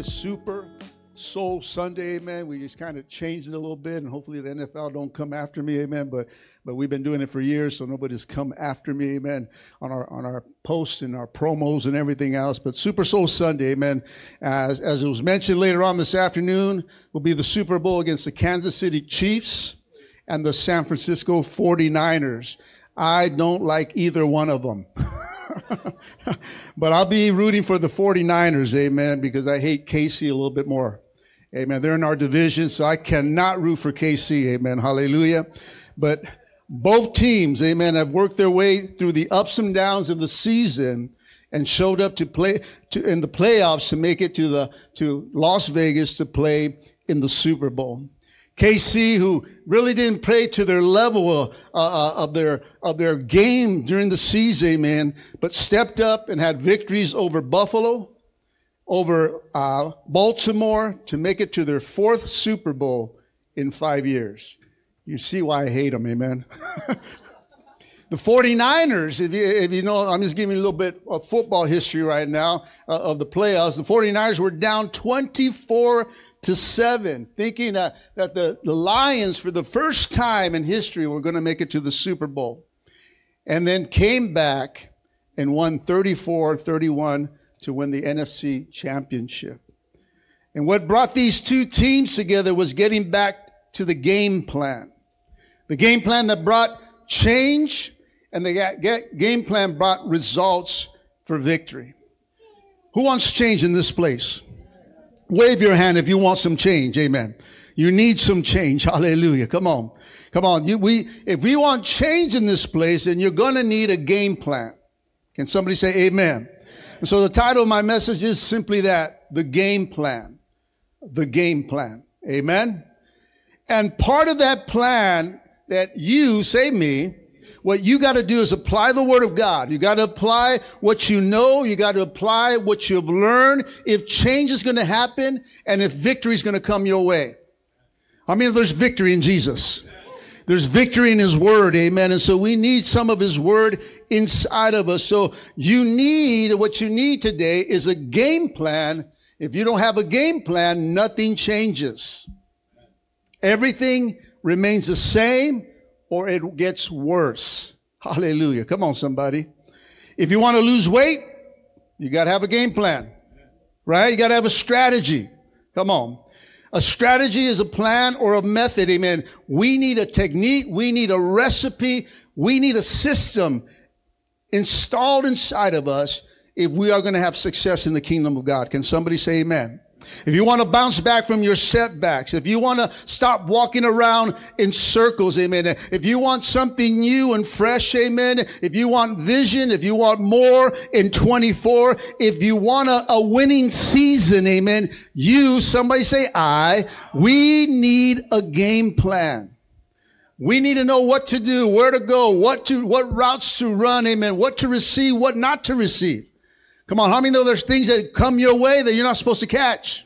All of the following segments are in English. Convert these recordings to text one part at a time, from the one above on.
Is Super Soul Sunday, amen. We just kind of changed it a little bit, and hopefully the NFL don't come after me, amen. But but we've been doing it for years, so nobody's come after me, amen. On our on our posts and our promos and everything else. But Super Soul Sunday, amen. As as it was mentioned later on this afternoon, will be the Super Bowl against the Kansas City Chiefs and the San Francisco 49ers. I don't like either one of them. but I'll be rooting for the 49ers, amen, because I hate KC a little bit more. Amen. They're in our division, so I cannot root for KC. Amen. Hallelujah. But both teams, amen, have worked their way through the ups and downs of the season and showed up to play to, in the playoffs to make it to the, to Las Vegas to play in the Super Bowl. KC, who really didn't play to their level of, uh, of their of their game during the season, amen, but stepped up and had victories over Buffalo, over uh, Baltimore to make it to their fourth Super Bowl in five years. You see why I hate them, amen. the 49ers, if you, if you know, I'm just giving you a little bit of football history right now uh, of the playoffs. The 49ers were down 24 to seven, thinking that, that the, the Lions, for the first time in history, were going to make it to the Super Bowl. And then came back and won 34 31 to win the NFC championship. And what brought these two teams together was getting back to the game plan. The game plan that brought change and the game plan brought results for victory. Who wants change in this place? Wave your hand if you want some change. Amen. You need some change. Hallelujah. Come on. Come on. You, we, if we want change in this place, then you're going to need a game plan. Can somebody say amen? And so the title of my message is simply that, the game plan. The game plan. Amen. And part of that plan that you, say me, what you got to do is apply the word of God. You got to apply what you know. You got to apply what you've learned. If change is going to happen and if victory is going to come your way. I mean, there's victory in Jesus. There's victory in his word. Amen. And so we need some of his word inside of us. So you need, what you need today is a game plan. If you don't have a game plan, nothing changes. Everything remains the same or it gets worse. Hallelujah. Come on, somebody. If you want to lose weight, you got to have a game plan, right? You got to have a strategy. Come on. A strategy is a plan or a method. Amen. We need a technique. We need a recipe. We need a system installed inside of us if we are going to have success in the kingdom of God. Can somebody say amen? If you want to bounce back from your setbacks, if you want to stop walking around in circles, amen. If you want something new and fresh, amen. If you want vision, if you want more in 24, if you want a, a winning season, amen. You, somebody say I, we need a game plan. We need to know what to do, where to go, what to, what routes to run, amen. What to receive, what not to receive. Come on, how many know there's things that come your way that you're not supposed to catch?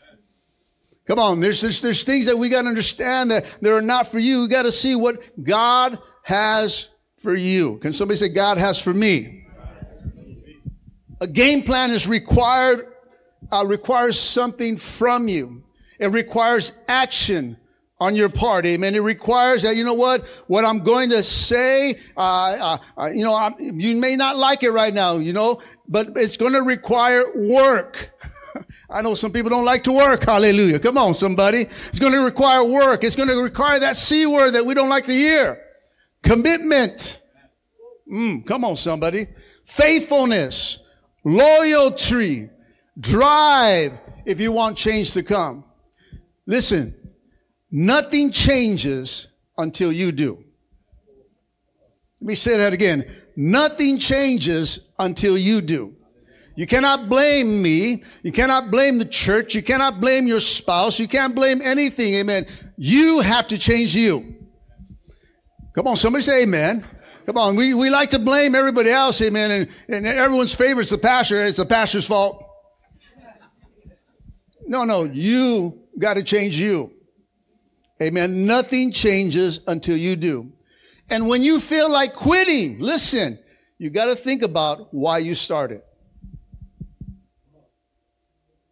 Come on, there's, there's, there's things that we got to understand that, that are not for you. We got to see what God has for you. Can somebody say, God has for me? A game plan is required, uh, requires something from you. It requires action on your part. Amen. It requires that, you know what? What I'm going to say, uh, uh, you know, I'm, you may not like it right now, you know, but it's going to require work. I know some people don't like to work. Hallelujah. Come on, somebody. It's going to require work. It's going to require that C word that we don't like to hear. Commitment. Mm, come on, somebody. Faithfulness, loyalty, drive if you want change to come. Listen, Nothing changes until you do. Let me say that again. Nothing changes until you do. You cannot blame me. You cannot blame the church. You cannot blame your spouse. You can't blame anything. Amen. You have to change you. Come on, somebody say amen. Come on. We, we like to blame everybody else. Amen. And, and everyone's favorite is the pastor. It's the pastor's fault. No, no. You got to change you. Amen. Nothing changes until you do. And when you feel like quitting, listen, you got to think about why you started.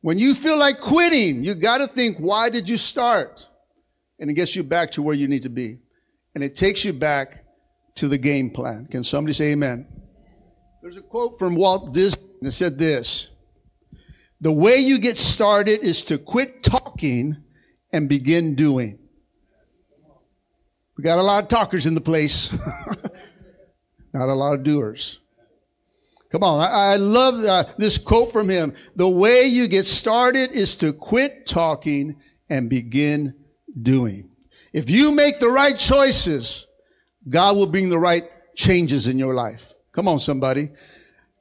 When you feel like quitting, you got to think, why did you start? And it gets you back to where you need to be. And it takes you back to the game plan. Can somebody say amen? There's a quote from Walt Disney that said this. The way you get started is to quit talking and begin doing. We got a lot of talkers in the place, not a lot of doers. Come on. I, I love uh, this quote from him. The way you get started is to quit talking and begin doing. If you make the right choices, God will bring the right changes in your life. Come on, somebody.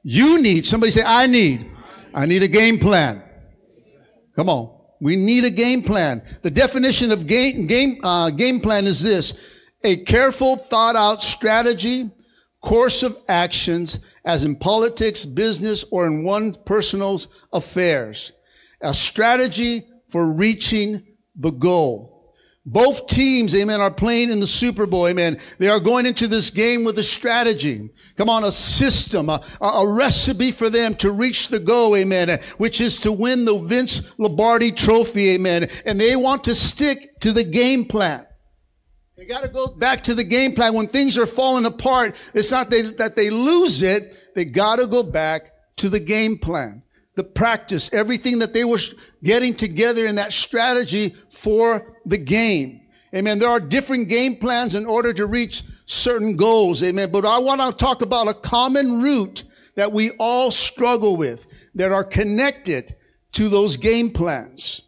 You need, somebody say, I need, I need a game plan. Come on. We need a game plan. The definition of game, game, uh, game plan is this. A careful, thought out strategy, course of actions, as in politics, business, or in one person's affairs. A strategy for reaching the goal. Both teams, amen, are playing in the Super Bowl, amen. They are going into this game with a strategy. Come on, a system, a, a recipe for them to reach the goal, amen, which is to win the Vince Lombardi trophy, amen. And they want to stick to the game plan. They got to go back to the game plan. When things are falling apart, it's not they, that they lose it. They got to go back to the game plan the practice, everything that they were getting together in that strategy for the game. Amen. There are different game plans in order to reach certain goals. Amen. But I want to talk about a common root that we all struggle with that are connected to those game plans.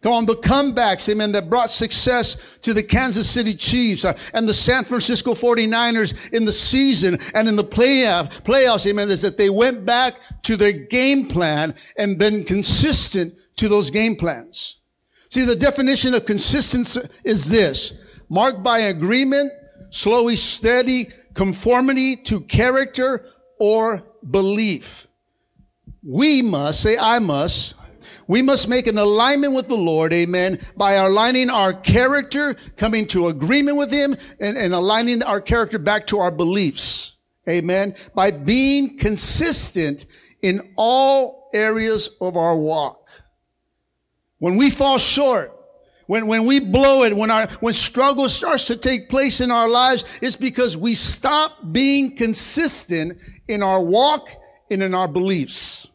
Come on, the comebacks, amen, that brought success to the Kansas City Chiefs uh, and the San Francisco 49ers in the season and in the playoff, playoffs, amen, is that they went back to their game plan and been consistent to those game plans. See, the definition of consistency is this, marked by agreement, slowly steady conformity to character or belief. We must, say I must, we must make an alignment with the Lord, amen, by aligning our character, coming to agreement with Him, and, and aligning our character back to our beliefs. Amen. By being consistent in all areas of our walk. When we fall short, when, when we blow it, when our, when struggle starts to take place in our lives, it's because we stop being consistent in our walk and in our beliefs.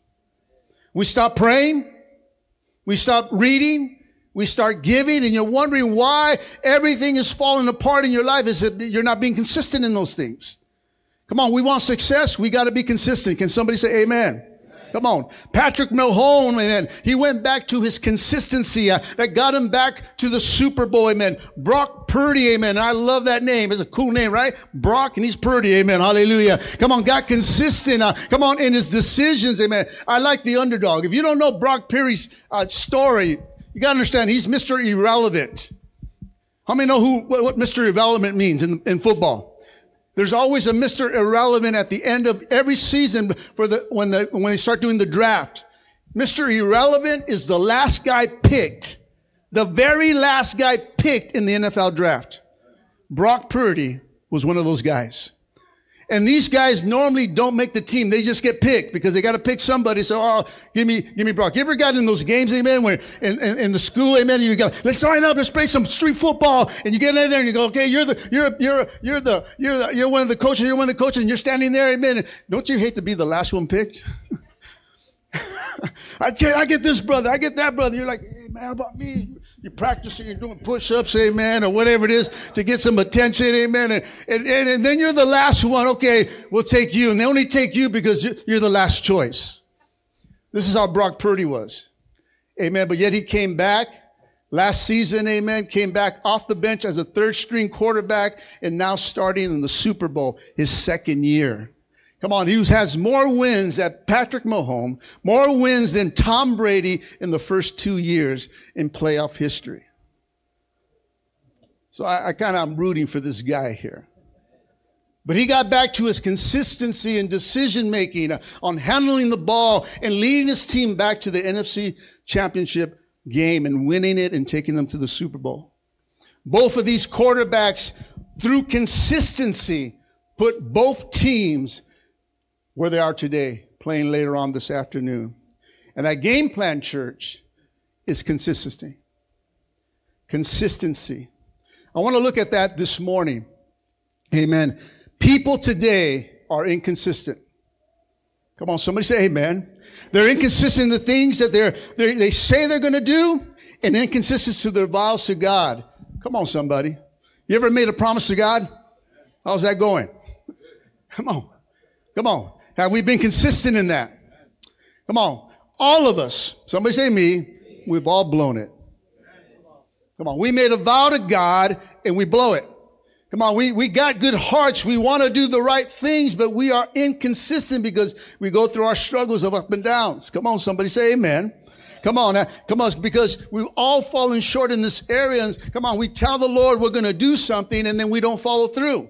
We stop praying. We stop reading. We start giving and you're wondering why everything is falling apart in your life is that you're not being consistent in those things. Come on. We want success. We got to be consistent. Can somebody say amen? Come on. Patrick Mahomes, amen. He went back to his consistency uh, that got him back to the Super Bowl, amen. Brock Purdy, amen. I love that name. It's a cool name, right? Brock and he's Purdy, amen. Hallelujah. Come on, got consistent. Uh, come on, in his decisions, amen. I like the underdog. If you don't know Brock Purdy's uh, story, you gotta understand he's Mr. Irrelevant. How many know who, what, what Mr. Irrelevant means in, in football? There's always a Mr. Irrelevant at the end of every season for the, when the, when they start doing the draft. Mr. Irrelevant is the last guy picked. The very last guy picked in the NFL draft. Brock Purdy was one of those guys. And these guys normally don't make the team. They just get picked because they got to pick somebody. So, oh, give me, give me Brock. You ever got in those games, amen, where in, in, in the school, amen, you go, let's sign up, let's play some street football. And you get in there and you go, okay, you're the, you're, you're, you're the, you're the, you're one of the coaches, you're one of the coaches and you're standing there, amen. Don't you hate to be the last one picked? I get, I get this brother, I get that brother. You're like, hey, man, how about me? You're practicing, you're doing push-ups, amen, or whatever it is to get some attention, amen. And, and, and then you're the last one. Okay, we'll take you. And they only take you because you're the last choice. This is how Brock Purdy was. Amen. But yet he came back last season, amen, came back off the bench as a third string quarterback and now starting in the Super Bowl, his second year. Come on, he has more wins than Patrick Mahomes, more wins than Tom Brady in the first two years in playoff history. So I, I kind of am rooting for this guy here. But he got back to his consistency and decision making on handling the ball and leading his team back to the NFC championship game and winning it and taking them to the Super Bowl. Both of these quarterbacks, through consistency, put both teams where they are today, playing later on this afternoon. And that game plan, church, is consistency. Consistency. I want to look at that this morning. Amen. People today are inconsistent. Come on, somebody say amen. They're inconsistent in the things that they're, they're they say they're going to do and inconsistent to their vows to God. Come on, somebody. You ever made a promise to God? How's that going? Come on. Come on. Have we been consistent in that? Come on. All of us, somebody say me, we've all blown it. Come on. We made a vow to God and we blow it. Come on. We, we got good hearts. We want to do the right things, but we are inconsistent because we go through our struggles of up and downs. Come on. Somebody say amen. Come on, come on, because we've all fallen short in this area. And come on, we tell the Lord we're going to do something and then we don't follow through.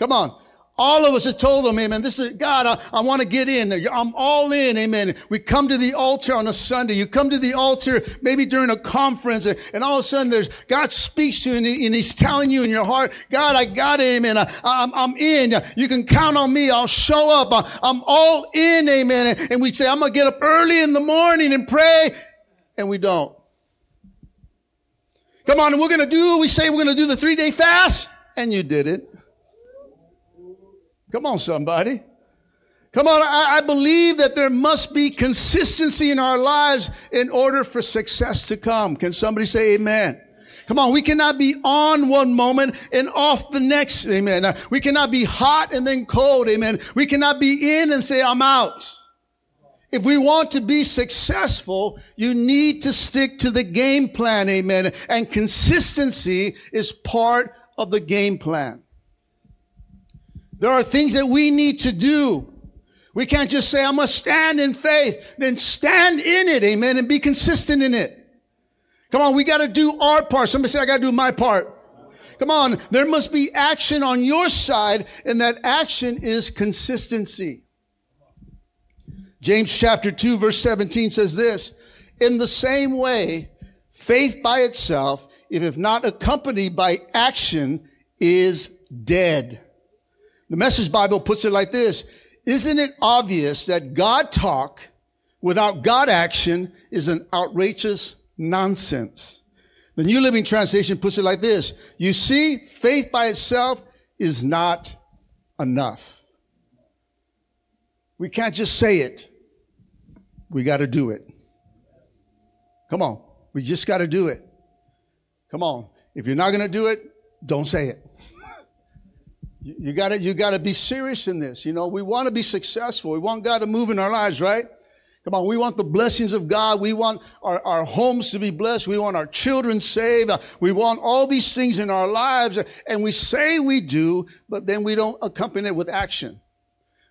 Come on. All of us have told him, amen, this is, God, I, I want to get in. I'm all in, amen. We come to the altar on a Sunday. You come to the altar maybe during a conference and, and all of a sudden there's, God speaks to you and, he, and, he's telling you in your heart, God, I got it, amen. I, I'm, I'm in. You can count on me. I'll show up. I, I'm all in, amen. And we say, I'm going to get up early in the morning and pray. And we don't. Come on, we're going to do, we say we're going to do the three day fast. And you did it. Come on, somebody. Come on, I, I, believe that there must be consistency in our lives in order for success to come. Can somebody say amen? Come on, we cannot be on one moment and off the next. Amen. Uh, we cannot be hot and then cold. Amen. We cannot be in and say, I'm out. If we want to be successful, you need to stick to the game plan. Amen. And consistency is part of the game plan. There are things that we need to do. We can't just say, I must stand in faith. Then stand in it, amen, and be consistent in it. Come on, we got to do our part. Somebody say, I got to do my part. Come on, there must be action on your side, and that action is consistency. James chapter 2, verse 17 says this In the same way, faith by itself, if not accompanied by action, is dead. The Message Bible puts it like this. Isn't it obvious that God talk without God action is an outrageous nonsense? The New Living Translation puts it like this. You see, faith by itself is not enough. We can't just say it. We got to do it. Come on. We just got to do it. Come on. If you're not going to do it, don't say it. You gotta, you gotta be serious in this. You know, we want to be successful. We want God to move in our lives, right? Come on, we want the blessings of God. We want our, our homes to be blessed. We want our children saved. Uh, we want all these things in our lives. Uh, and we say we do, but then we don't accompany it with action.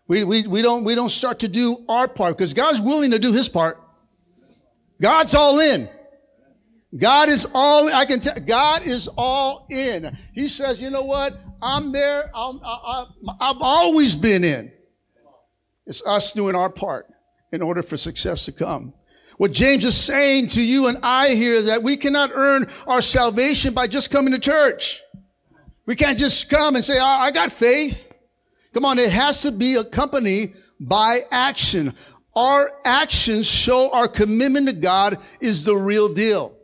We, we, we don't, we don't start to do our part because God's willing to do his part. God's all in. God is all, I can tell, God is all in. He says, you know what? I'm there. I'm, I, have always been in. It's us doing our part in order for success to come. What James is saying to you and I here that we cannot earn our salvation by just coming to church. We can't just come and say, I got faith. Come on, it has to be accompanied by action. Our actions show our commitment to God is the real deal.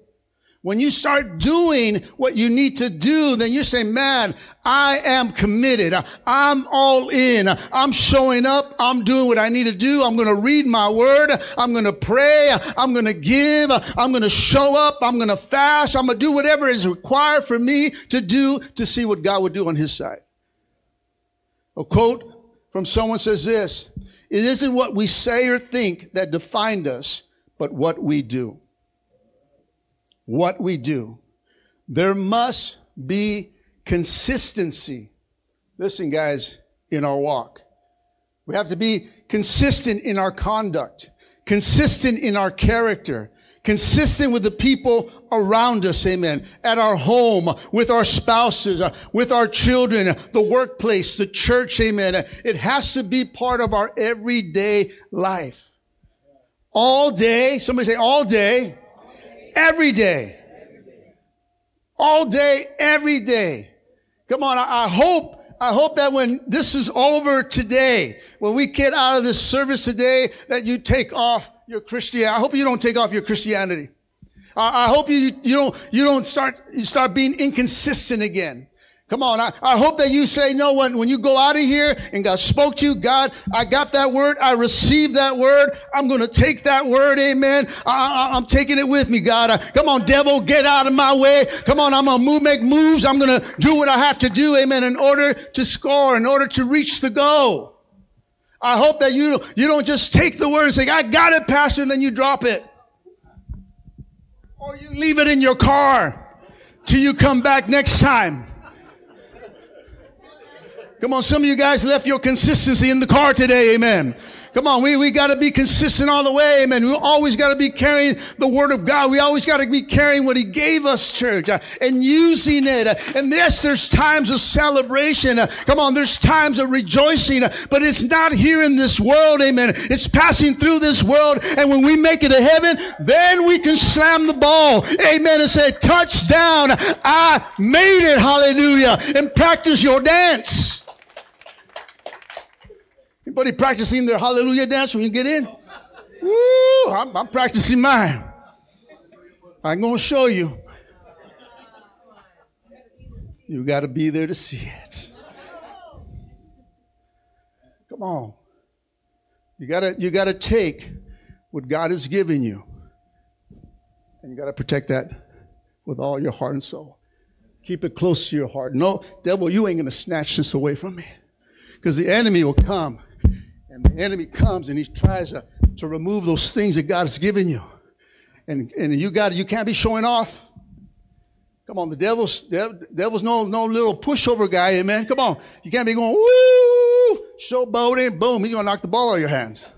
When you start doing what you need to do, then you say, man, I am committed. I'm all in. I'm showing up. I'm doing what I need to do. I'm going to read my word. I'm going to pray. I'm going to give. I'm going to show up. I'm going to fast. I'm going to do whatever is required for me to do to see what God would do on his side. A quote from someone says this, it isn't what we say or think that defined us, but what we do what we do. There must be consistency. Listen, guys, in our walk. We have to be consistent in our conduct, consistent in our character, consistent with the people around us. Amen. At our home, with our spouses, uh, with our children, the workplace, the church. Amen. It has to be part of our everyday life. All day. Somebody say all day. Every day. All day, every day. Come on. I, I hope I hope that when this is over today, when we get out of this service today, that you take off your Christianity. I hope you don't take off your Christianity. I, I hope you, you don't, you don't start, you start being inconsistent again. Come on. I, I hope that you say, no, when, when you go out of here and God spoke to you, God, I got that word. I received that word. I'm going to take that word. Amen. I, am taking it with me, God. I, come on, devil, get out of my way. Come on. I'm going to move, make moves. I'm going to do what I have to do. Amen. In order to score, in order to reach the goal. I hope that you, you don't just take the word and say, I got it, pastor, and then you drop it. Or you leave it in your car till you come back next time. Come on, some of you guys left your consistency in the car today, amen. Come on, we, we gotta be consistent all the way, amen. We always gotta be carrying the word of God. We always gotta be carrying what he gave us, church, uh, and using it. Uh, and yes, there's times of celebration. Uh, come on, there's times of rejoicing, uh, but it's not here in this world, amen. It's passing through this world. And when we make it to heaven, then we can slam the ball, amen, and say, touchdown. I made it, hallelujah, and practice your dance. Anybody practicing their hallelujah dance when you get in? Woo! I'm, I'm practicing mine. I'm going to show you. You got to be there to see it. Come on. You got to you got to take what God has given you. And you got to protect that with all your heart and soul. Keep it close to your heart. No, devil, you ain't going to snatch this away from me. Because the enemy will come and the enemy comes and he tries to, to remove those things that God has given you. And, and you got you can't be showing off. Come on, the devil's devil's no no little pushover guy, amen. Come on. You can't be going, woo, showboating, boom, he's gonna knock the ball out of your hands.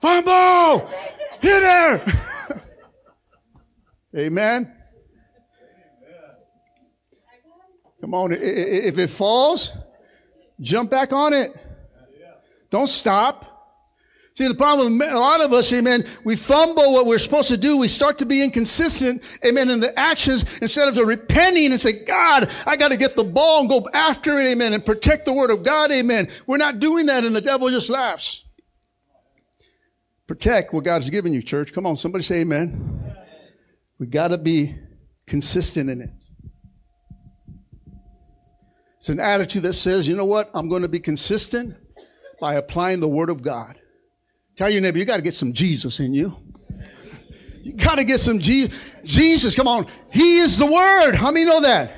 Fumble! Hit there! amen. Come on, if it falls, Jump back on it. Don't stop. See, the problem with a lot of us, amen, we fumble what we're supposed to do. We start to be inconsistent, amen, in the actions instead of the repenting and say, God, I got to get the ball and go after it, amen, and protect the word of God, amen. We're not doing that and the devil just laughs. Protect what God has given you, church. Come on, somebody say amen. We got to be consistent in it. It's an attitude that says, you know what? I'm going to be consistent by applying the word of God. Tell your neighbor, you got to get some Jesus in you. You got to get some Je- Jesus. Come on. He is the word. How many know that?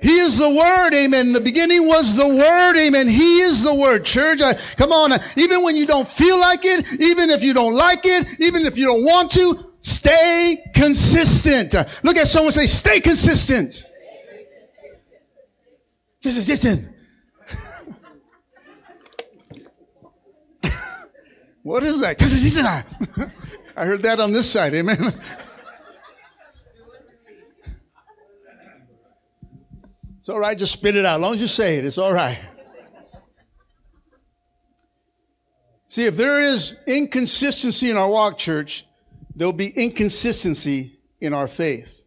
He is the word. Amen. The beginning was the word. Amen. He is the word. Church, uh, come on. Even when you don't feel like it, even if you don't like it, even if you don't want to, stay consistent. Look at someone say, stay consistent. Listen, listen. what is that? I heard that on this side. Amen. It's all right. Just spit it out. As long as you say it, it's all right. See, if there is inconsistency in our walk, church, there'll be inconsistency in our faith,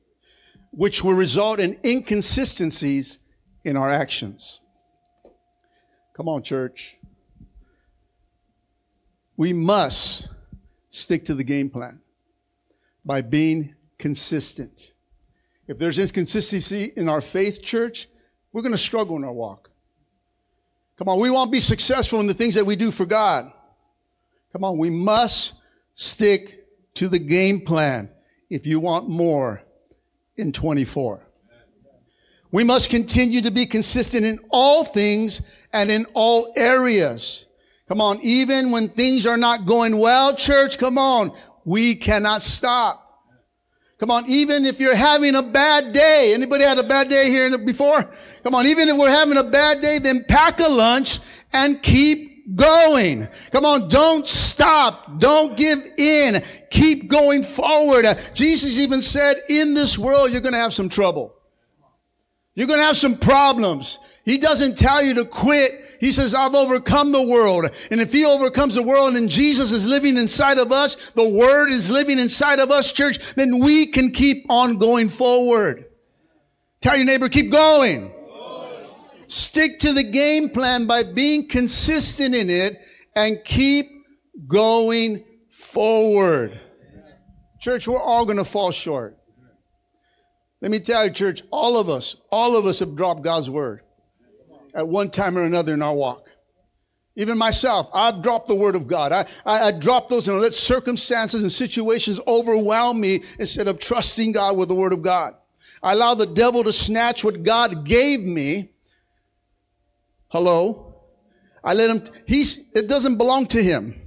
which will result in inconsistencies in our actions. Come on, church. We must stick to the game plan by being consistent. If there's inconsistency in our faith, church, we're going to struggle in our walk. Come on, we won't be successful in the things that we do for God. Come on, we must stick to the game plan if you want more in 24. We must continue to be consistent in all things and in all areas. Come on, even when things are not going well, church, come on, we cannot stop. Come on, even if you're having a bad day. Anybody had a bad day here before? Come on, even if we're having a bad day, then pack a lunch and keep going. Come on, don't stop. Don't give in. Keep going forward. Jesus even said, in this world, you're going to have some trouble. You're going to have some problems. He doesn't tell you to quit. He says, I've overcome the world. And if he overcomes the world and Jesus is living inside of us, the word is living inside of us, church, then we can keep on going forward. Tell your neighbor, keep going. Stick to the game plan by being consistent in it and keep going forward. Church, we're all going to fall short. Let me tell you, church, all of us, all of us have dropped God's word at one time or another in our walk. Even myself, I've dropped the word of God. I, I, I dropped those and let circumstances and situations overwhelm me instead of trusting God with the word of God. I allow the devil to snatch what God gave me. Hello? I let him, he's, it doesn't belong to him.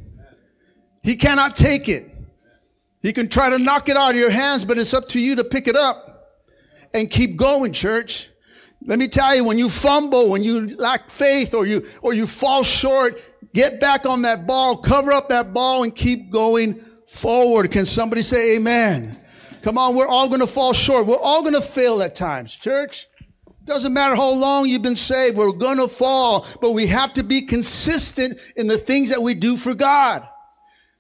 He cannot take it. He can try to knock it out of your hands, but it's up to you to pick it up and keep going, church. Let me tell you, when you fumble, when you lack faith or you, or you fall short, get back on that ball, cover up that ball and keep going forward. Can somebody say amen? Come on, we're all going to fall short. We're all going to fail at times, church. Doesn't matter how long you've been saved. We're going to fall, but we have to be consistent in the things that we do for God.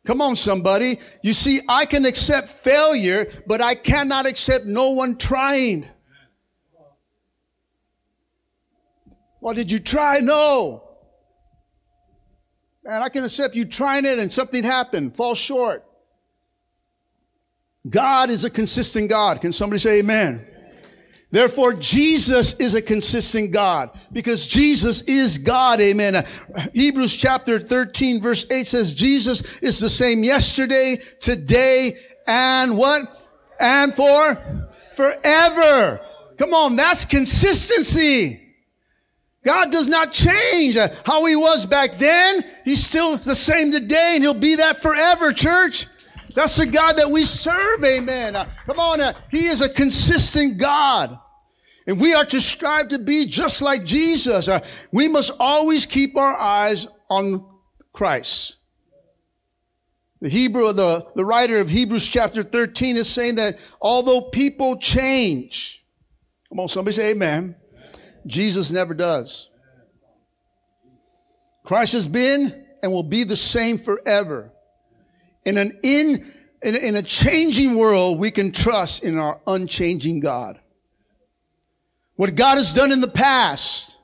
Come on, somebody. You see, I can accept failure, but I cannot accept no one trying. Well, did you try? No. Man, I can accept you trying it and something happened, fall short. God is a consistent God. Can somebody say amen? Therefore, Jesus is a consistent God because Jesus is God. Amen. Hebrews chapter 13 verse 8 says Jesus is the same yesterday, today, and what? And for forever. Come on. That's consistency. God does not change how he was back then. He's still the same today and he'll be that forever, church. That's the God that we serve. Amen. Uh, come on. Uh, he is a consistent God. And we are to strive to be just like Jesus, uh, we must always keep our eyes on Christ. The Hebrew, the, the writer of Hebrews chapter 13 is saying that although people change, come on, somebody say amen. Jesus never does. Christ has been and will be the same forever. In an in, in, in a changing world, we can trust in our unchanging God. What God has done in the past,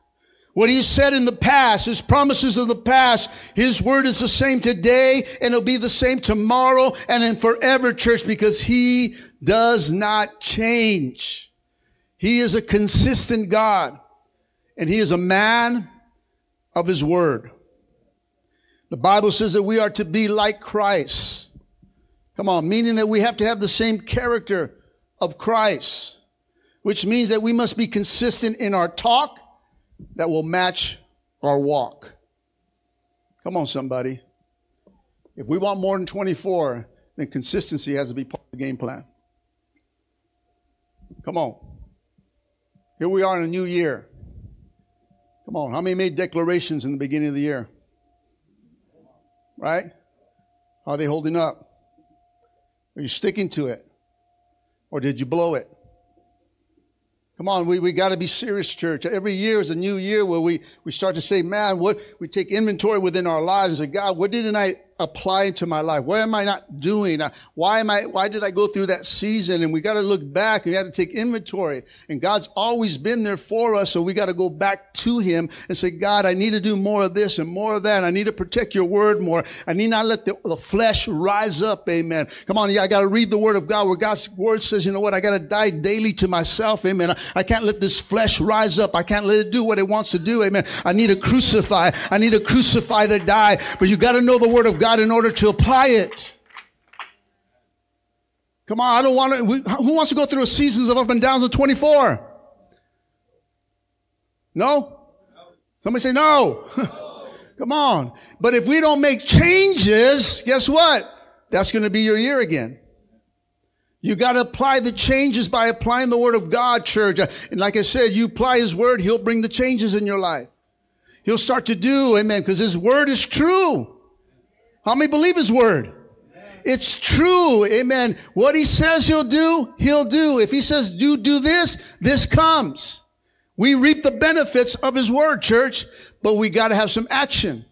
what He said in the past, His promises of the past, His word is the same today and it'll be the same tomorrow and in forever, church, because He does not change. He is a consistent God and He is a man of His word. The Bible says that we are to be like Christ. Come on, meaning that we have to have the same character of Christ, which means that we must be consistent in our talk that will match our walk. Come on, somebody. If we want more than 24, then consistency has to be part of the game plan. Come on. Here we are in a new year. Come on. How many made declarations in the beginning of the year? Right? Are they holding up? Are you sticking to it? Or did you blow it? Come on, we, we got to be serious, church. Every year is a new year where we, we start to say, man, what, we take inventory within our lives and say, God, what didn't I apply to my life? What am I not doing? Uh, why am I, why did I go through that season? And we got to look back and we got to take inventory. And God's always been there for us. So we got to go back to Him and say, God, I need to do more of this and more of that. I need to protect your word more. I need not let the, the flesh rise up. Amen. Come on. Yeah, I got to read the word of God where God's word says, you know what? I got to die daily to myself. Amen. I, I can't let this flesh rise up. I can't let it do what it wants to do. Amen. I need to crucify. I need to crucify the die. But you got to know the word of God God in order to apply it. Come on, I don't want to. Who wants to go through a seasons of up and downs of 24? No? Somebody say no. Come on. But if we don't make changes, guess what? That's going to be your year again. You got to apply the changes by applying the word of God, church. And like I said, you apply his word, he'll bring the changes in your life. He'll start to do, amen, because his word is true. How many believe his word? It's true. Amen. What he says he'll do, he'll do. If he says do, do this, this comes. We reap the benefits of his word, church, but we got to have some action.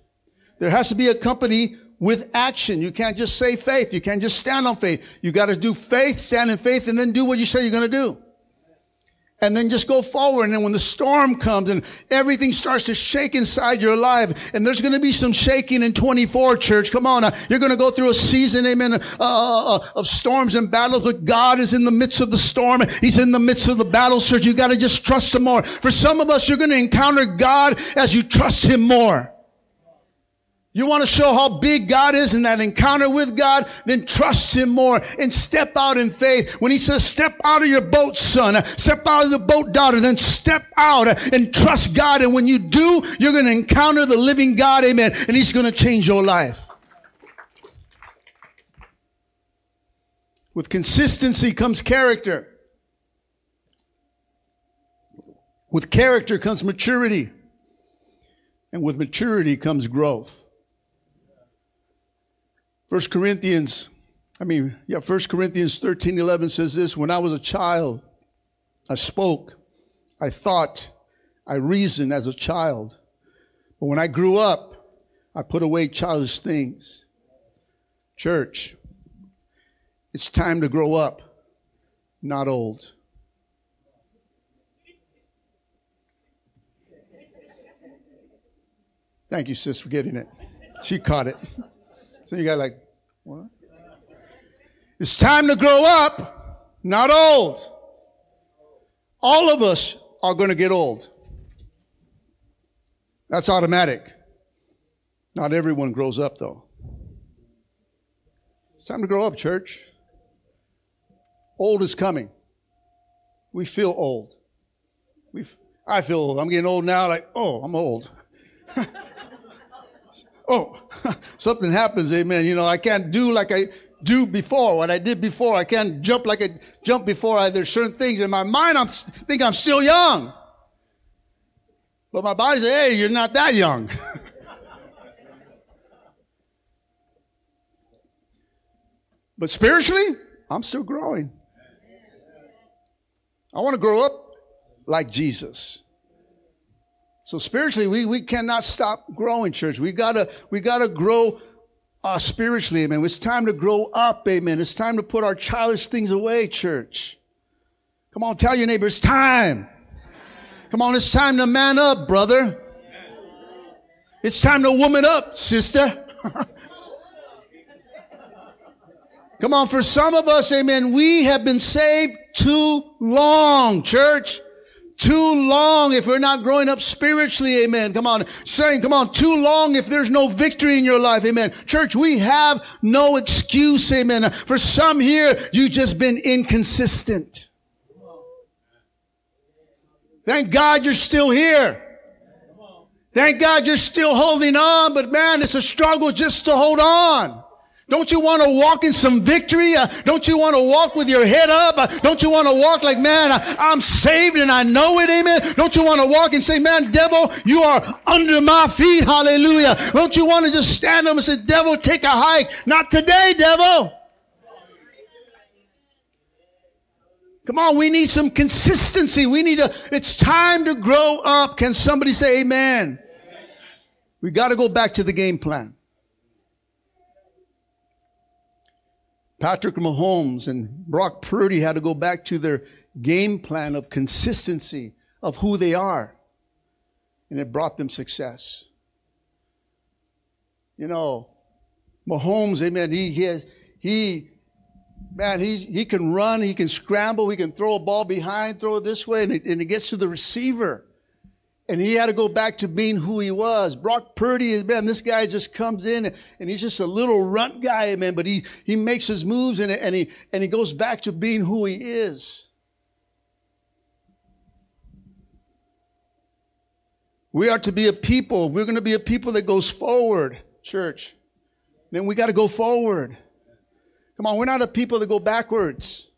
There has to be a company with action. You can't just say faith. You can't just stand on faith. You got to do faith, stand in faith, and then do what you say you're going to do and then just go forward. And then when the storm comes and everything starts to shake inside your life, and there's going to be some shaking in 24, church. Come on. Uh, you're going to go through a season, amen, uh, uh, uh, of storms and battles, but God is in the midst of the storm. He's in the midst of the battle, church. You got to just trust Him more. For some of us, you're going to encounter God as you trust Him more. You want to show how big God is in that encounter with God? Then trust Him more and step out in faith. When He says, step out of your boat, son, step out of the boat, daughter, then step out and trust God. And when you do, you're going to encounter the living God. Amen. And He's going to change your life. With consistency comes character. With character comes maturity. And with maturity comes growth. First Corinthians, I mean, yeah, First Corinthians 13, 11 says this, when I was a child, I spoke, I thought, I reasoned as a child. But when I grew up, I put away childish things. Church, it's time to grow up, not old. Thank you, sis, for getting it. She caught it. So you got like, what? It's time to grow up, not old. All of us are going to get old. That's automatic. Not everyone grows up, though. It's time to grow up, church. Old is coming. We feel old. We, I feel old. I'm getting old now, like, oh, I'm old. oh, something happens, amen. You know, I can't do like I do before, what I did before. I can't jump like I jumped before. I, there's certain things in my mind, I think I'm still young. But my body says, hey, you're not that young. but spiritually, I'm still growing. I want to grow up like Jesus. So spiritually, we, we cannot stop growing, church. We gotta, we gotta grow uh, spiritually, amen. It's time to grow up, amen. It's time to put our childish things away, church. Come on, tell your neighbor, it's time. Come on, it's time to man up, brother. It's time to woman up, sister. Come on, for some of us, amen, we have been saved too long, church too long if we're not growing up spiritually, amen. Come on, saying, come on, too long if there's no victory in your life, amen. Church, we have no excuse, amen. For some here, you've just been inconsistent. Thank God you're still here. Thank God you're still holding on, but man, it's a struggle just to hold on. Don't you want to walk in some victory? Uh, don't you want to walk with your head up? Uh, don't you want to walk like, man, I, I'm saved and I know it, amen? Don't you want to walk and say, man, devil, you are under my feet, hallelujah. Don't you want to just stand up and say, devil, take a hike? Not today, devil. Come on, we need some consistency. We need to, it's time to grow up. Can somebody say amen? We got to go back to the game plan. Patrick Mahomes and Brock Purdy had to go back to their game plan of consistency of who they are. And it brought them success. You know, Mahomes, amen, he, he, has, he man, he, he can run, he can scramble, he can throw a ball behind, throw it this way, and it, and it gets to the receiver and he had to go back to being who he was. Brock Purdy, man, this guy just comes in and he's just a little runt guy, man, but he, he makes his moves and, and he, and he goes back to being who he is. We are to be a people. We're going to be a people that goes forward, church. Then we got to go forward. Come on, we're not a people that go backwards.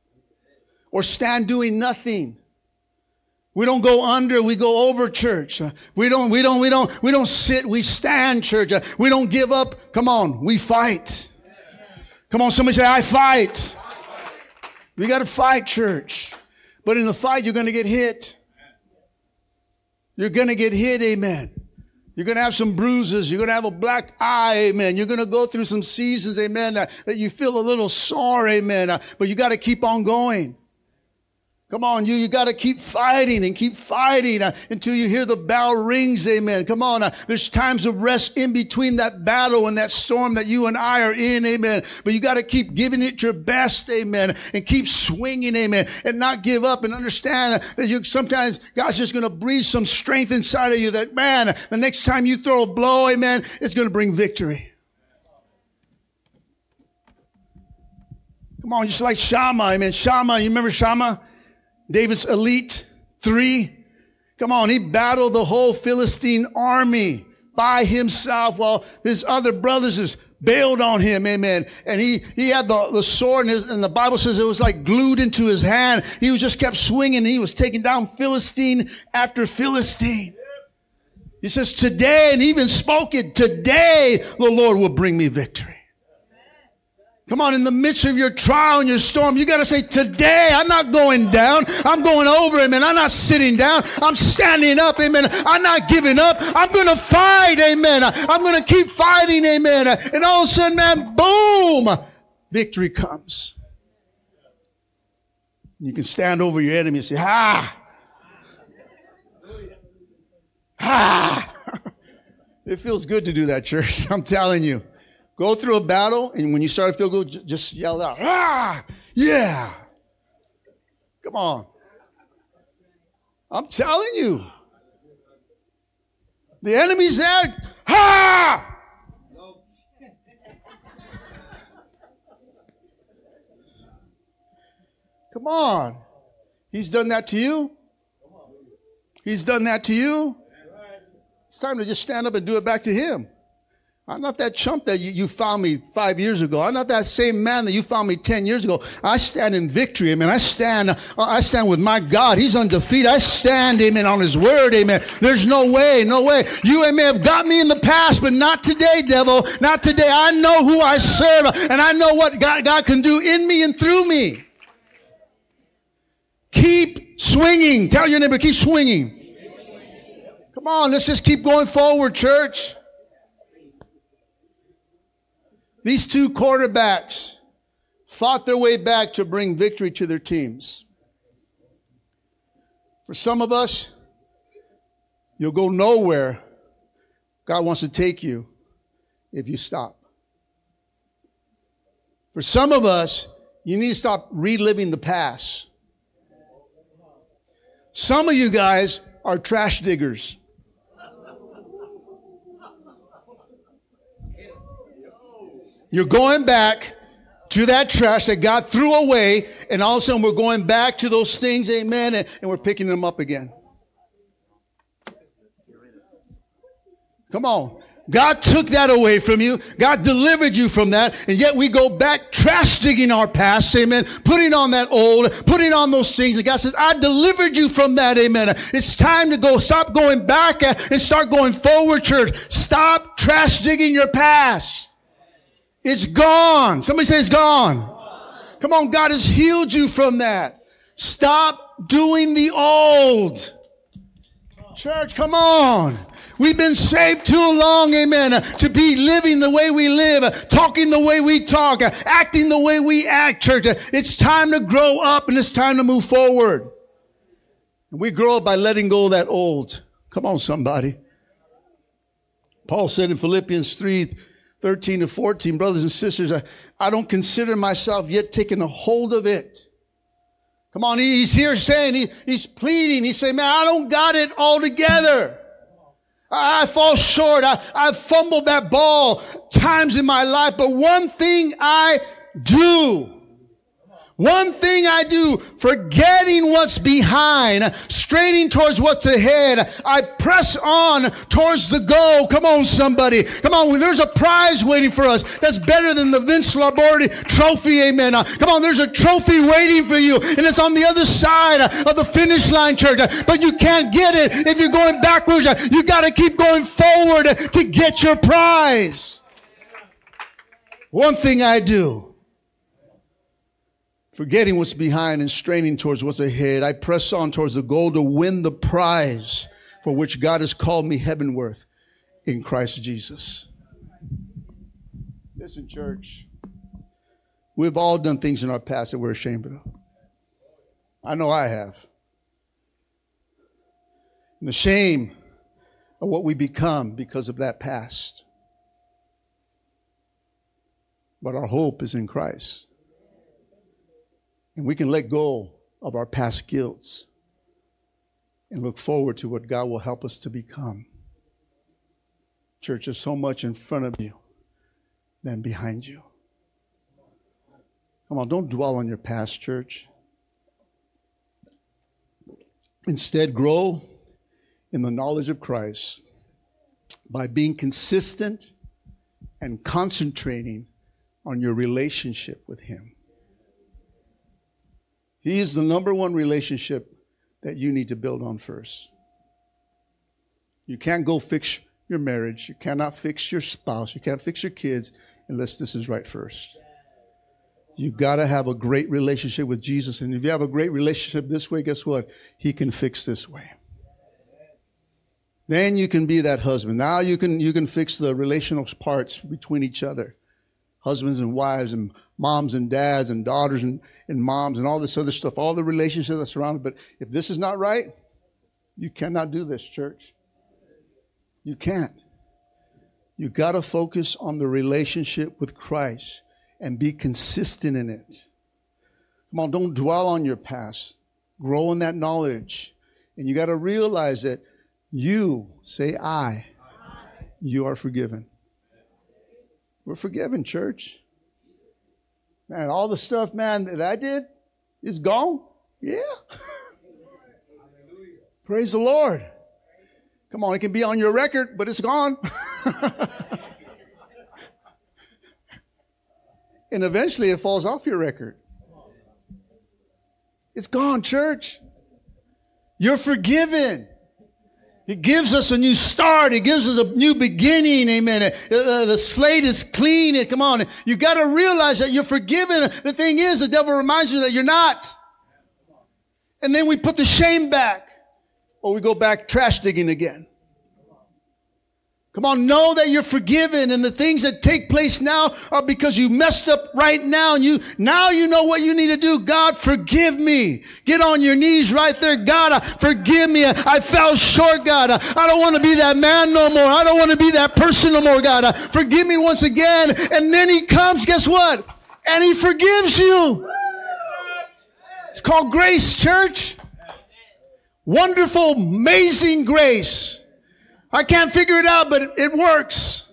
or stand doing nothing. We don't go under, we go over church. We don't, we don't, we don't, we don't sit, we stand church. We don't give up. Come on, we fight. Come on, somebody say, I fight. We got to fight church. But in the fight, you're going to get hit. You're going to get hit, amen. You're going to have some bruises. You're going to have a black eye, amen. You're going to go through some seasons, amen, that, that you feel a little sore, amen. Uh, but you got to keep on going. Come on, you, you got to keep fighting and keep fighting uh, until you hear the bell rings. Amen. Come on. Uh, there's times of rest in between that battle and that storm that you and I are in. Amen. But you got to keep giving it your best. Amen. And keep swinging. Amen. And not give up and understand that you sometimes God's just to breathe some strength inside of you that man, the next time you throw a blow, amen, it's to bring victory. Come on, just like Shammah, amen. Shammah, you remember Shammah? David's elite three. Come on, he battled the whole Philistine army by himself while his other brothers just bailed on him. Amen. And he, he had the, the sword and, his, and the Bible says it was like glued into his hand. He was just kept swinging. And he was taking down Philistine after Philistine. He says, today, and even spoke it, today the Lord will bring me victory. Come on, in the midst of your trial and your storm, you got to say, Today, I'm not going down. I'm going over, amen. I'm not sitting down. I'm standing up, amen. I'm not giving up. I'm going to fight, amen. I'm going to keep fighting, amen. And all of a sudden, man, boom, victory comes. You can stand over your enemy and say, Ha! Ha! it feels good to do that, church. I'm telling you. Go through a battle, and when you start to feel good, just yell out, ah, yeah. Come on. I'm telling you. The enemy's there. Ha! Come on. He's done that to you. He's done that to you. It's time to just stand up and do it back to him. I'm not that chump that you, you, found me five years ago. I'm not that same man that you found me 10 years ago. I stand in victory, amen. I stand, I stand with my God. He's undefeated. I stand, amen, on his word, amen. There's no way, no way. You, may have got me in the past, but not today, devil. Not today. I know who I serve and I know what God, God can do in me and through me. Keep swinging. Tell your neighbor, keep swinging. Come on, let's just keep going forward, church. These two quarterbacks fought their way back to bring victory to their teams. For some of us, you'll go nowhere. God wants to take you if you stop. For some of us, you need to stop reliving the past. Some of you guys are trash diggers. You're going back to that trash that God threw away, and all of a sudden we're going back to those things, amen, and, and we're picking them up again. Come on. God took that away from you. God delivered you from that. And yet we go back trash digging our past. Amen. Putting on that old, putting on those things. And God says, I delivered you from that. Amen. It's time to go. Stop going back and start going forward, church. Stop trash digging your past. It's gone. Somebody say it's gone. Come on, God has healed you from that. Stop doing the old. Church, come on. We've been saved too long, amen, to be living the way we live, talking the way we talk, acting the way we act, church. It's time to grow up and it's time to move forward. We grow up by letting go of that old. Come on, somebody. Paul said in Philippians 3, 13 to 14, brothers and sisters, I, I don't consider myself yet taking a hold of it. Come on, he's here saying, he, he's pleading. He's saying, man, I don't got it all together. I, I fall short. I, I've fumbled that ball times in my life, but one thing I do, One thing I do, forgetting what's behind, straining towards what's ahead, I press on towards the goal. Come on, somebody. Come on, there's a prize waiting for us that's better than the Vince Lombardi trophy, amen. Uh, come on, there's a trophy waiting for you, and it's on the other side of the finish line, church. But you can't get it if you're going backwards. You got to keep going forward to get your prize. One thing I do forgetting what's behind and straining towards what's ahead. I press on towards the goal to win the prize for which God has called me heavenward in Christ Jesus. Listen, church, we've all done things in our past that we're ashamed of. I know I have. And the shame of what we become because of that past. But our hope is in Christ. And we can let go of our past guilts and look forward to what God will help us to become. Church, there's so much in front of you than behind you. Come on, don't dwell on your past, church. Instead, grow in the knowledge of Christ by being consistent and concentrating on your relationship with Him. He is the number one relationship that you need to build on first. You can't go fix your marriage. You cannot fix your spouse. You can't fix your kids unless this is right first. You've got to have a great relationship with Jesus. And if you have a great relationship this way, guess what? He can fix this way. Then you can be that husband. Now you can, you can fix the relational parts between each other husbands and wives and moms and dads and daughters and, and moms and all this other stuff, all the relationships that surround it. But if this is not right, you cannot do this, church. You can't. You got to focus on the relationship with Christ and be consistent in it. Come on, don't dwell on your past. Grow in that knowledge. And you got to realize that you, say I, you are forgiven. We're forgiven, church. Man, all the stuff, man, that I did is gone. Yeah. Praise the Lord. Come on, it can be on your record, but it's gone. and eventually it falls off your record. It's gone, church. You're forgiven. He gives us a new start. He gives us a new beginning. Amen. Uh, uh, the slate is clean. Come on. You got to realize that you're forgiven. The thing is, the devil reminds you that you're not. And then we put the shame back or we go back trash digging again. Come on, know that you're forgiven and the things that take place now are because you messed up right now and you, now you know what you need to do. God, forgive me. Get on your knees right there. God, uh, forgive me. I fell short, God. Uh, I don't want to be that man no more. I don't want to be that person no more, God. Uh, forgive me once again. And then he comes, guess what? And he forgives you. It's called grace, church. Wonderful, amazing grace. I can't figure it out, but it, works.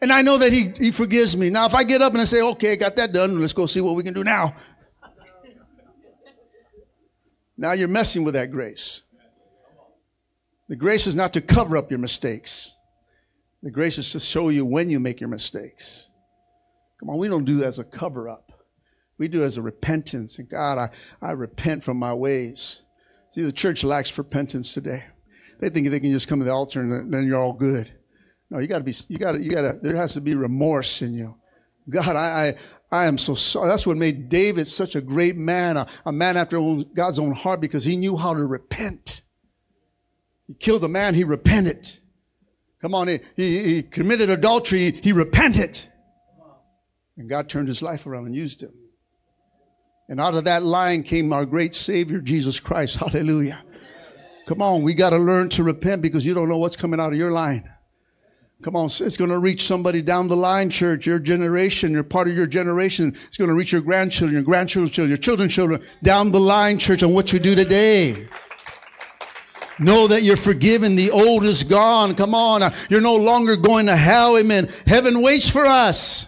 And I know that he, he forgives me. Now, if I get up and I say, okay, got that done, let's go see what we can do now. Now you're messing with that grace. The grace is not to cover up your mistakes. The grace is to show you when you make your mistakes. Come on, we don't do it as a cover up. We do it as a repentance. And God, I, I repent from my ways. See, the church lacks repentance today. They think they can just come to the altar and then you're all good. No, you got to be. You got to. You got to. There has to be remorse in you. God, I, I, I am so sorry. That's what made David such a great man, a, a man after God's own heart, because he knew how to repent. He killed a man, he repented. Come on, he, he, he committed adultery, he repented. And God turned his life around and used him. And out of that line came our great Savior, Jesus Christ. Hallelujah. Come on, we got to learn to repent because you don't know what's coming out of your line. Come on, it's going to reach somebody down the line, church, your generation, you're part of your generation. It's going to reach your grandchildren, your grandchildren's children, your children's children down the line, church, on what you do today. Know that you're forgiven. The old is gone. Come on. You're no longer going to hell. Amen. Heaven waits for us.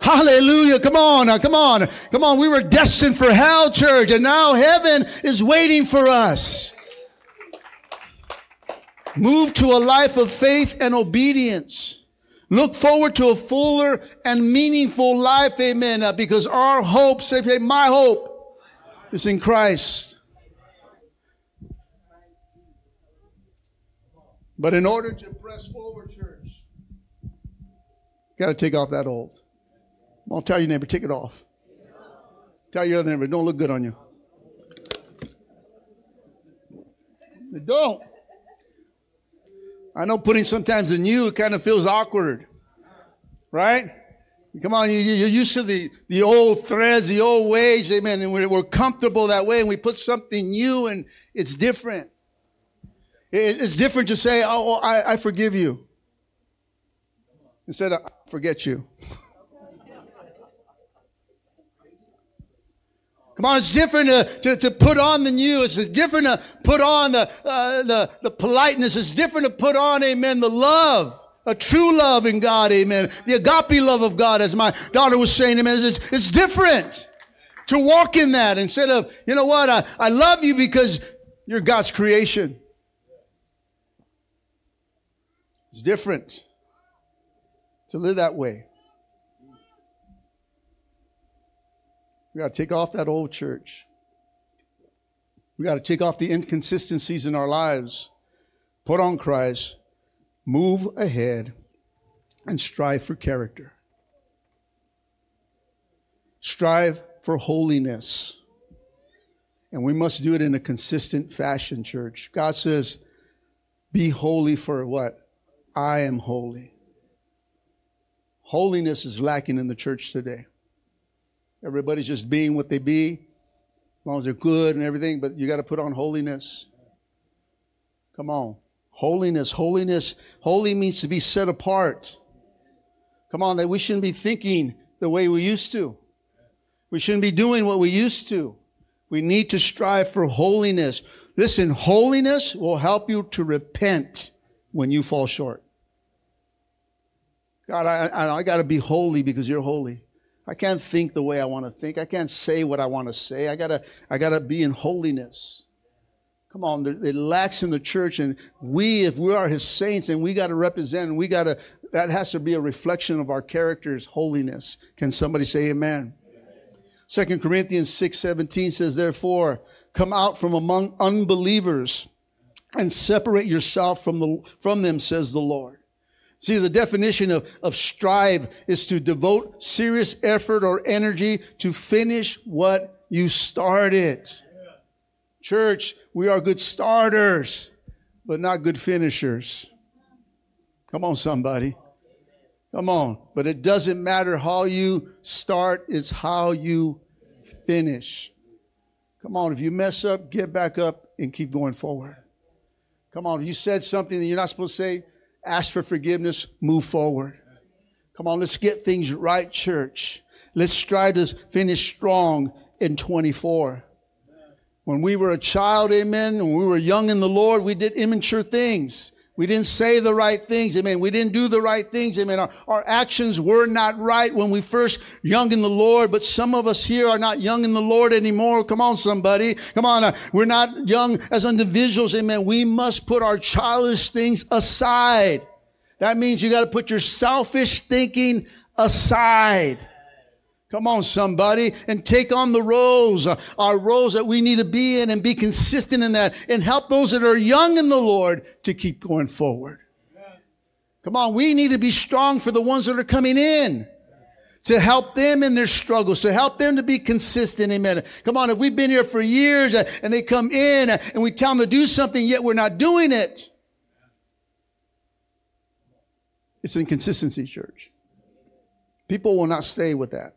Hallelujah. Come on. Come on. Come on. We were destined for hell, church, and now heaven is waiting for us. Move to a life of faith and obedience. Look forward to a fuller and meaningful life. Amen. Uh, because our hope, say, my hope is in Christ. But in order to press forward, church, got to take off that old. I'll tell your neighbor, take it off. Tell your other neighbor, don't look good on you. They don't. I know putting sometimes the new it kind of feels awkward, right? Come on, you, you're used to the, the old threads, the old ways, amen, and we're, we're comfortable that way, and we put something new, and it's different. It's different to say, oh, oh, I, I forgive you, instead of forget you. Come on, it's different to, to, to, put on the new. It's different to put on the, uh, the, the politeness. It's different to put on, amen, the love. A true love in God, amen. The agape love of God, as my daughter was saying, amen. It's, it's different to walk in that instead of, you know what, I, I love you because you're God's creation. It's different to live that way. We got to take off that old church. We got to take off the inconsistencies in our lives, put on Christ, move ahead, and strive for character. Strive for holiness. And we must do it in a consistent fashion, church. God says, be holy for what? I am holy. Holiness is lacking in the church today. Everybody's just being what they be, as long as they're good and everything, but you got to put on holiness. Come on. Holiness, holiness, holy means to be set apart. Come on, that we shouldn't be thinking the way we used to. We shouldn't be doing what we used to. We need to strive for holiness. Listen, holiness will help you to repent when you fall short. God, I, I, I got to be holy because you're holy. I can't think the way I want to think. I can't say what I want to say. I gotta, I gotta be in holiness. Come on, it lacks in the church, and we, if we are His saints, and we got to represent, we got to, that has to be a reflection of our character's holiness. Can somebody say Amen? Second Corinthians six seventeen says, "Therefore, come out from among unbelievers, and separate yourself from the from them," says the Lord. See, the definition of, of strive is to devote serious effort or energy to finish what you started. Church, we are good starters, but not good finishers. Come on, somebody. Come on. But it doesn't matter how you start, it's how you finish. Come on. If you mess up, get back up and keep going forward. Come on. If you said something that you're not supposed to say, ask for forgiveness, move forward. Come on, let's get things right, church. Let's strive to finish strong in 24. When we were a child, amen, when we were young in the Lord, we did immature things. We didn't say the right things. Amen. We didn't do the right things. Amen. Our, our, actions were not right when we first young in the Lord, but some of us here are not young in the Lord anymore. Come on, somebody. Come on. Uh, we're not young as individuals. Amen. We must put our childish things aside. That means you got to put your selfish thinking aside. Come on, somebody, and take on the roles, uh, our roles that we need to be in and be consistent in that and help those that are young in the Lord to keep going forward. Come on, we need to be strong for the ones that are coming in to help them in their struggles, to help them to be consistent. Amen. Come on, if we've been here for years uh, and they come in uh, and we tell them to do something, yet we're not doing it. It's inconsistency, church. People will not stay with that.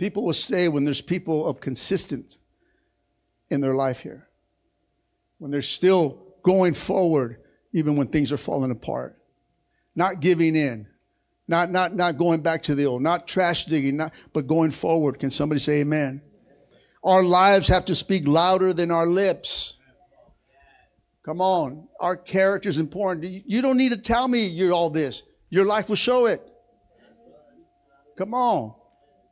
People will stay when there's people of consistent in their life here. When they're still going forward, even when things are falling apart. Not giving in. Not, not, not going back to the old, not trash digging, not, but going forward. Can somebody say amen? Our lives have to speak louder than our lips. Come on. Our character is important. You don't need to tell me you're all this. Your life will show it. Come on.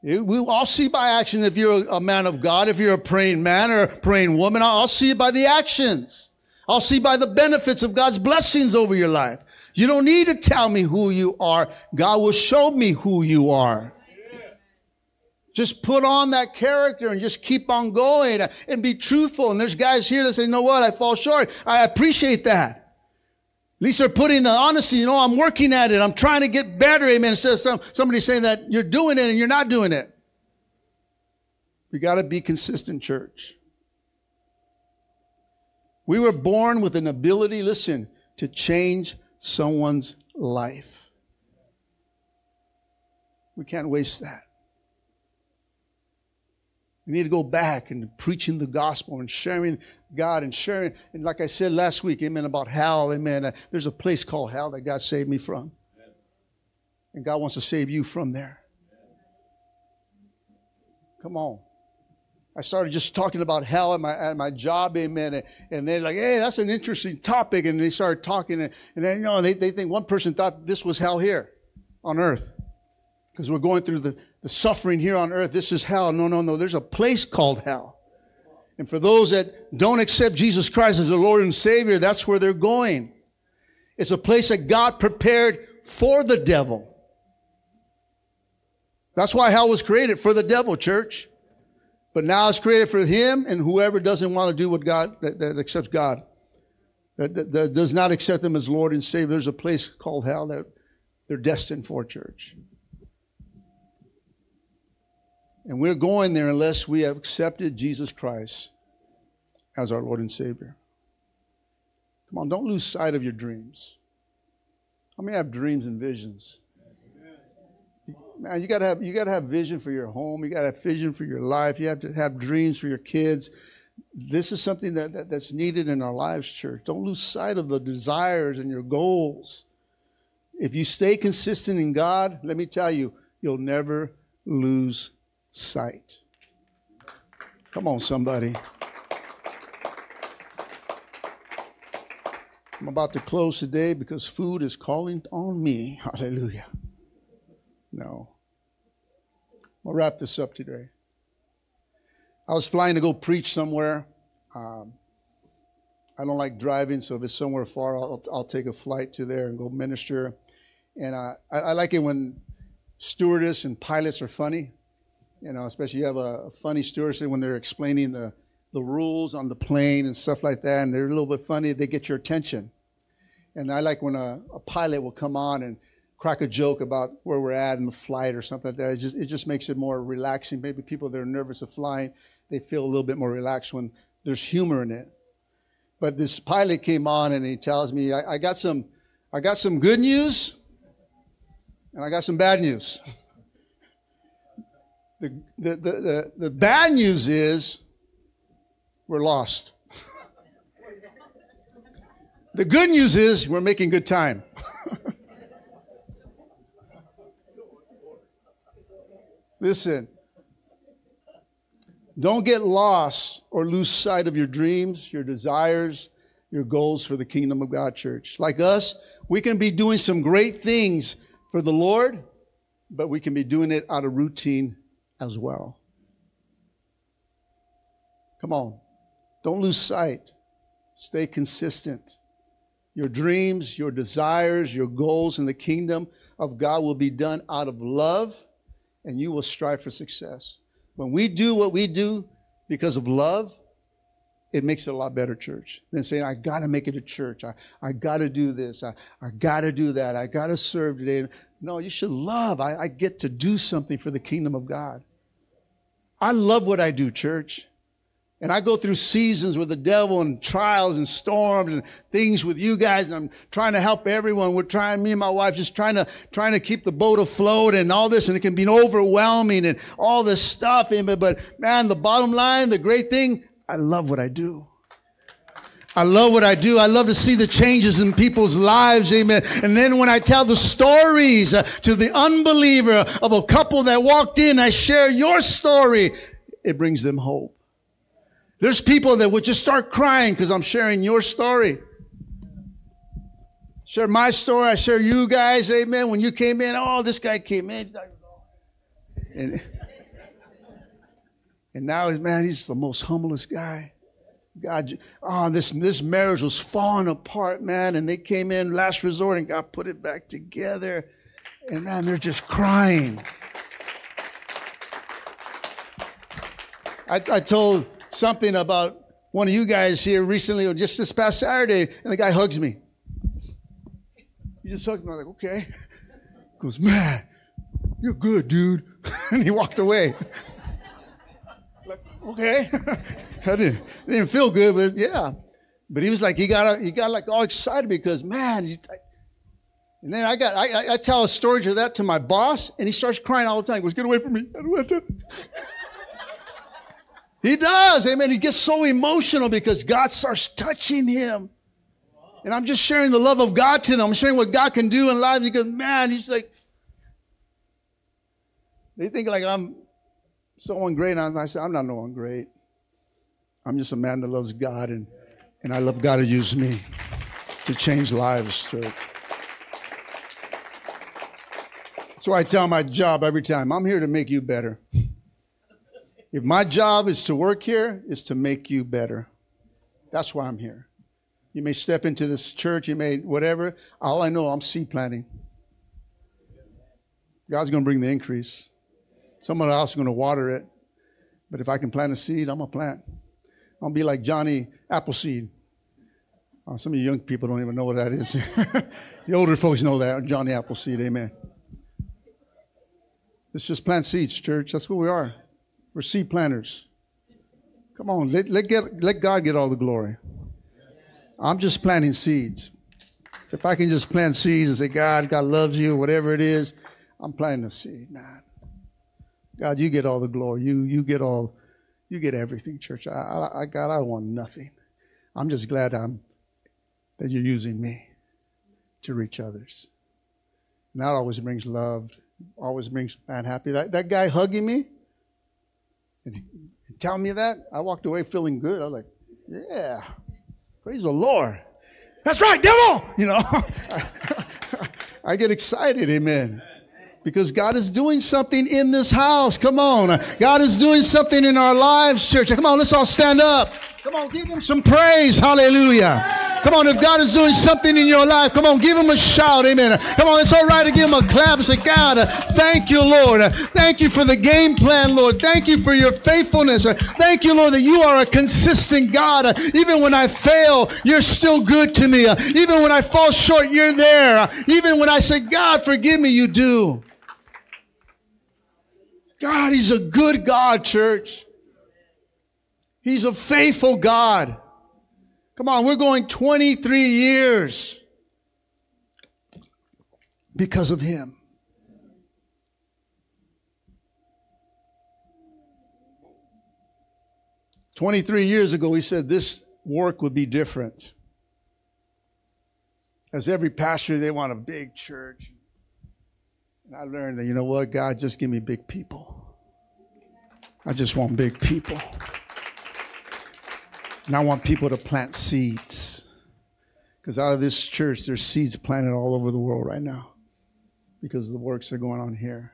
I'll see by action if you're a man of God, if you're a praying man or a praying woman. I'll see it by the actions. I'll see by the benefits of God's blessings over your life. You don't need to tell me who you are. God will show me who you are. Just put on that character and just keep on going and be truthful. And there's guys here that say, you know what? I fall short. I appreciate that. At least they're putting the honesty, you know, I'm working at it. I'm trying to get better. Amen. Instead of some, somebody saying that you're doing it and you're not doing it. We got to be consistent, church. We were born with an ability, listen, to change someone's life. We can't waste that. We need to go back and preaching the gospel and sharing God and sharing. And like I said last week, amen, about hell, amen. Uh, there's a place called hell that God saved me from. And God wants to save you from there. Come on. I started just talking about hell at my, at my job, amen. And, and they're like, hey, that's an interesting topic. And they started talking. And, and then, you know, they, they think one person thought this was hell here on earth. Because we're going through the, the suffering here on earth. This is hell. No, no, no. There's a place called hell. And for those that don't accept Jesus Christ as the Lord and Savior, that's where they're going. It's a place that God prepared for the devil. That's why hell was created for the devil, church. But now it's created for him and whoever doesn't want to do what God, that, that accepts God, that, that, that does not accept him as Lord and Savior. There's a place called hell that they're destined for, church. And we're going there unless we have accepted Jesus Christ as our Lord and Savior. Come on, don't lose sight of your dreams. How many have dreams and visions? Man, you gotta have you gotta have vision for your home. You gotta have vision for your life. You have to have dreams for your kids. This is something that, that that's needed in our lives, church. Don't lose sight of the desires and your goals. If you stay consistent in God, let me tell you, you'll never lose sight. Come on, somebody. I'm about to close today because food is calling on me. Hallelujah. No. I'll wrap this up today. I was flying to go preach somewhere. Um, I don't like driving, so if it's somewhere far, I'll, I'll take a flight to there and go minister. And uh, I, I like it when stewardess and pilots are funny. You know, especially you have a, funny story when they're explaining the, the rules on the plane and stuff like that, and they're a little bit funny, they get your attention. And I like when a, a pilot will come on and crack a joke about where we're at in the flight or something like that. It just, it just makes it more relaxing. Maybe people that are nervous of flying, they feel a little bit more relaxed when there's humor in it. But this pilot came on and he tells me, I, I got some, I got some good news and I got some bad news. The, the, the, the, the bad news is we're lost. the good news is we're making good time. Listen, don't get lost or lose sight of your dreams, your desires, your goals for the kingdom of God, church. Like us, we can be doing some great things for the Lord, but we can be doing it out of routine as well. Come on. Don't lose sight. Stay consistent. Your dreams, your desires, your goals in the kingdom of God will be done out of love, and you will strive for success. When we do what we do because of love, it makes it a lot better, church, than saying, I got to make it a church. I, I got to do this. I, I got to do that. I got to serve today. No, you should love. I, I get to do something for the kingdom of God. I love what I do, church. And I go through seasons with the devil and trials and storms and things with you guys. And I'm trying to help everyone. We're trying, me and my wife, just trying to, trying to keep the boat afloat and all this. And it can be overwhelming and all this stuff. But man, the bottom line, the great thing, I love what I do. I love what I do. I love to see the changes in people's lives. Amen. And then when I tell the stories uh, to the unbeliever of a couple that walked in, I share your story. It brings them hope. There's people that would just start crying because I'm sharing your story. Share my story. I share you guys. Amen. When you came in, oh, this guy came in. And, and now, man, he's the most humblest guy. God, oh, this, this marriage was falling apart, man. And they came in last resort and God put it back together. And man, they're just crying. I, I told something about one of you guys here recently, or just this past Saturday, and the guy hugs me. He just hugged me. I'm like, okay. He goes, man, you're good, dude. and he walked away. Okay. I didn't, didn't feel good, but yeah. But he was like, he got, he got like all excited because, man, you, and then I got, I, I tell a story to that to my boss, and he starts crying all the time. He goes, get away from me. I don't he does, amen. He gets so emotional because God starts touching him. And I'm just sharing the love of God to them. I'm sharing what God can do in life He goes, man, he's like, they think like I'm someone great. And I said, I'm not no one great. I'm just a man that loves God and, and I love God to use me to change lives, church. So I tell my job every time, I'm here to make you better. If my job is to work here, is to make you better. That's why I'm here. You may step into this church, you may whatever. All I know, I'm seed planting. God's going to bring the increase. Someone else is going to water it. But if I can plant a seed, I'm going to plant. I'll be like Johnny Appleseed. Uh, some of you young people don't even know what that is. the older folks know that. Johnny Appleseed, amen. Let's just plant seeds, church. That's what we are. We're seed planters. Come on, let, let, get, let God get all the glory. I'm just planting seeds. If I can just plant seeds and say, God, God loves you, whatever it is, I'm planting a seed, man. God, you get all the glory. You you get all, you get everything, church. I, I, I God, I want nothing. I'm just glad I'm that you're using me to reach others. And that always brings love, always brings man happy. That that guy hugging me and, telling me that, I walked away feeling good. I was like, yeah, praise the Lord. That's right, devil. You know, I get excited. Amen because God is doing something in this house. Come on. God is doing something in our lives, church. Come on, let's all stand up. Come on, give him some praise. Hallelujah. Come on, if God is doing something in your life, come on, give him a shout. Amen. Come on, it's all right to give him a clap say, God, thank you, Lord. thank you for the game plan, Lord. Thank you for your faithfulness. thank you, Lord, that you are a consistent God. even when I fail, you're still good to me. even when I fall short, you're there. even when I say, God, forgive me, you do. God, He's a good God, church. He's a faithful God. Come on, we're going 23 years because of Him. Twenty-three years ago, he said this work would be different. As every pastor, they want a big church. And I learned that, you know what, God, just give me big people. I just want big people. And I want people to plant seeds. Because out of this church, there's seeds planted all over the world right now because the works are going on here.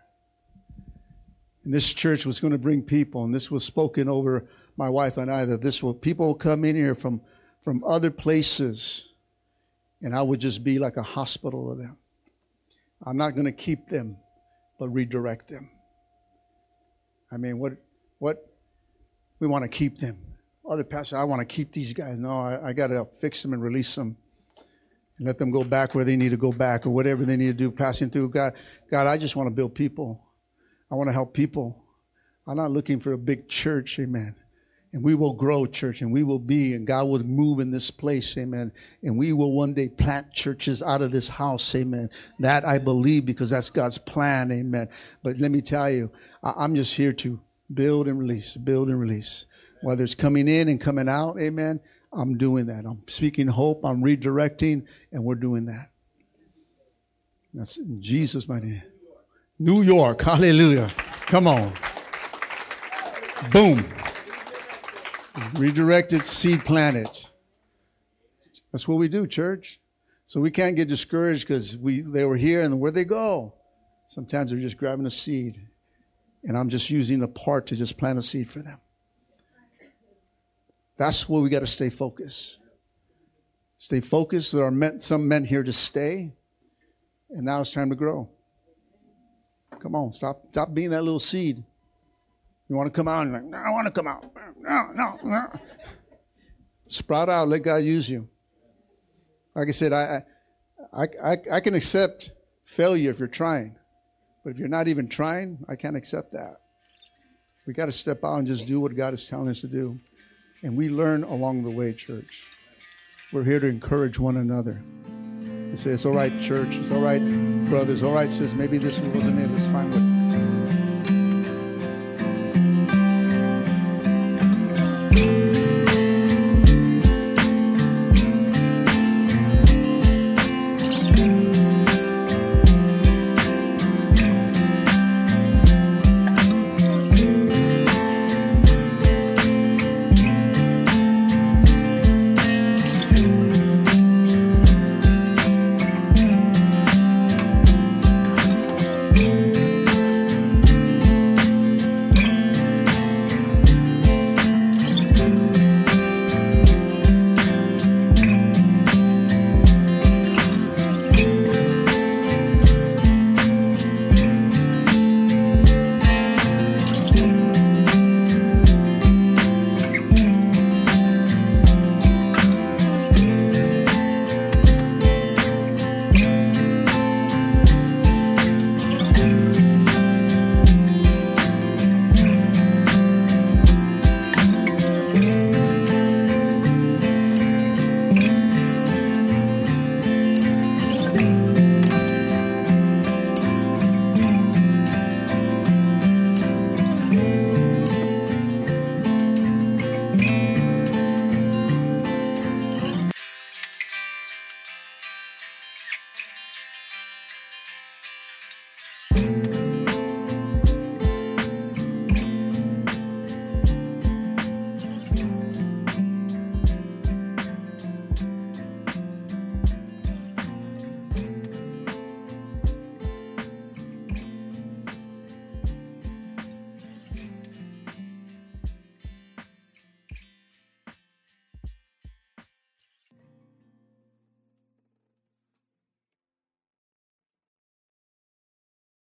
And this church was going to bring people, and this was spoken over my wife and I that this will people will come in here from from other places, and I would just be like a hospital to them. I'm not going to keep them, but redirect them. I mean, what, what, we want to keep them. Other pastors, I want to keep these guys. No, I, I got to fix them and release them and let them go back where they need to go back or whatever they need to do passing through. God, God, I just want to build people. I want to help people. I'm not looking for a big church, amen. And we will grow, church, and we will be, and God will move in this place, amen. And we will one day plant churches out of this house, amen. That I believe because that's God's plan, amen. But let me tell you, I'm just here to build and release, build and release. Whether it's coming in and coming out, amen, I'm doing that. I'm speaking hope, I'm redirecting, and we're doing that. That's in Jesus' mighty name. New York, hallelujah. Come on. Boom. Redirected seed planted. That's what we do, church. So we can't get discouraged because we they were here and where they go. Sometimes they're just grabbing a seed and I'm just using the part to just plant a seed for them. That's where we got to stay focused. Stay focused. There are men, some men here to stay, and now it's time to grow. Come on, stop, stop being that little seed. You want to come out and like, no, I want to come out. No, no, no. Sprout out. Let God use you. Like I said, I, I, I, I can accept failure if you're trying, but if you're not even trying, I can't accept that. We got to step out and just do what God is telling us to do, and we learn along the way, church. We're here to encourage one another. You say, it's all right, church. It's all right, brothers. All right, sis. Maybe this wasn't it. It's fine. But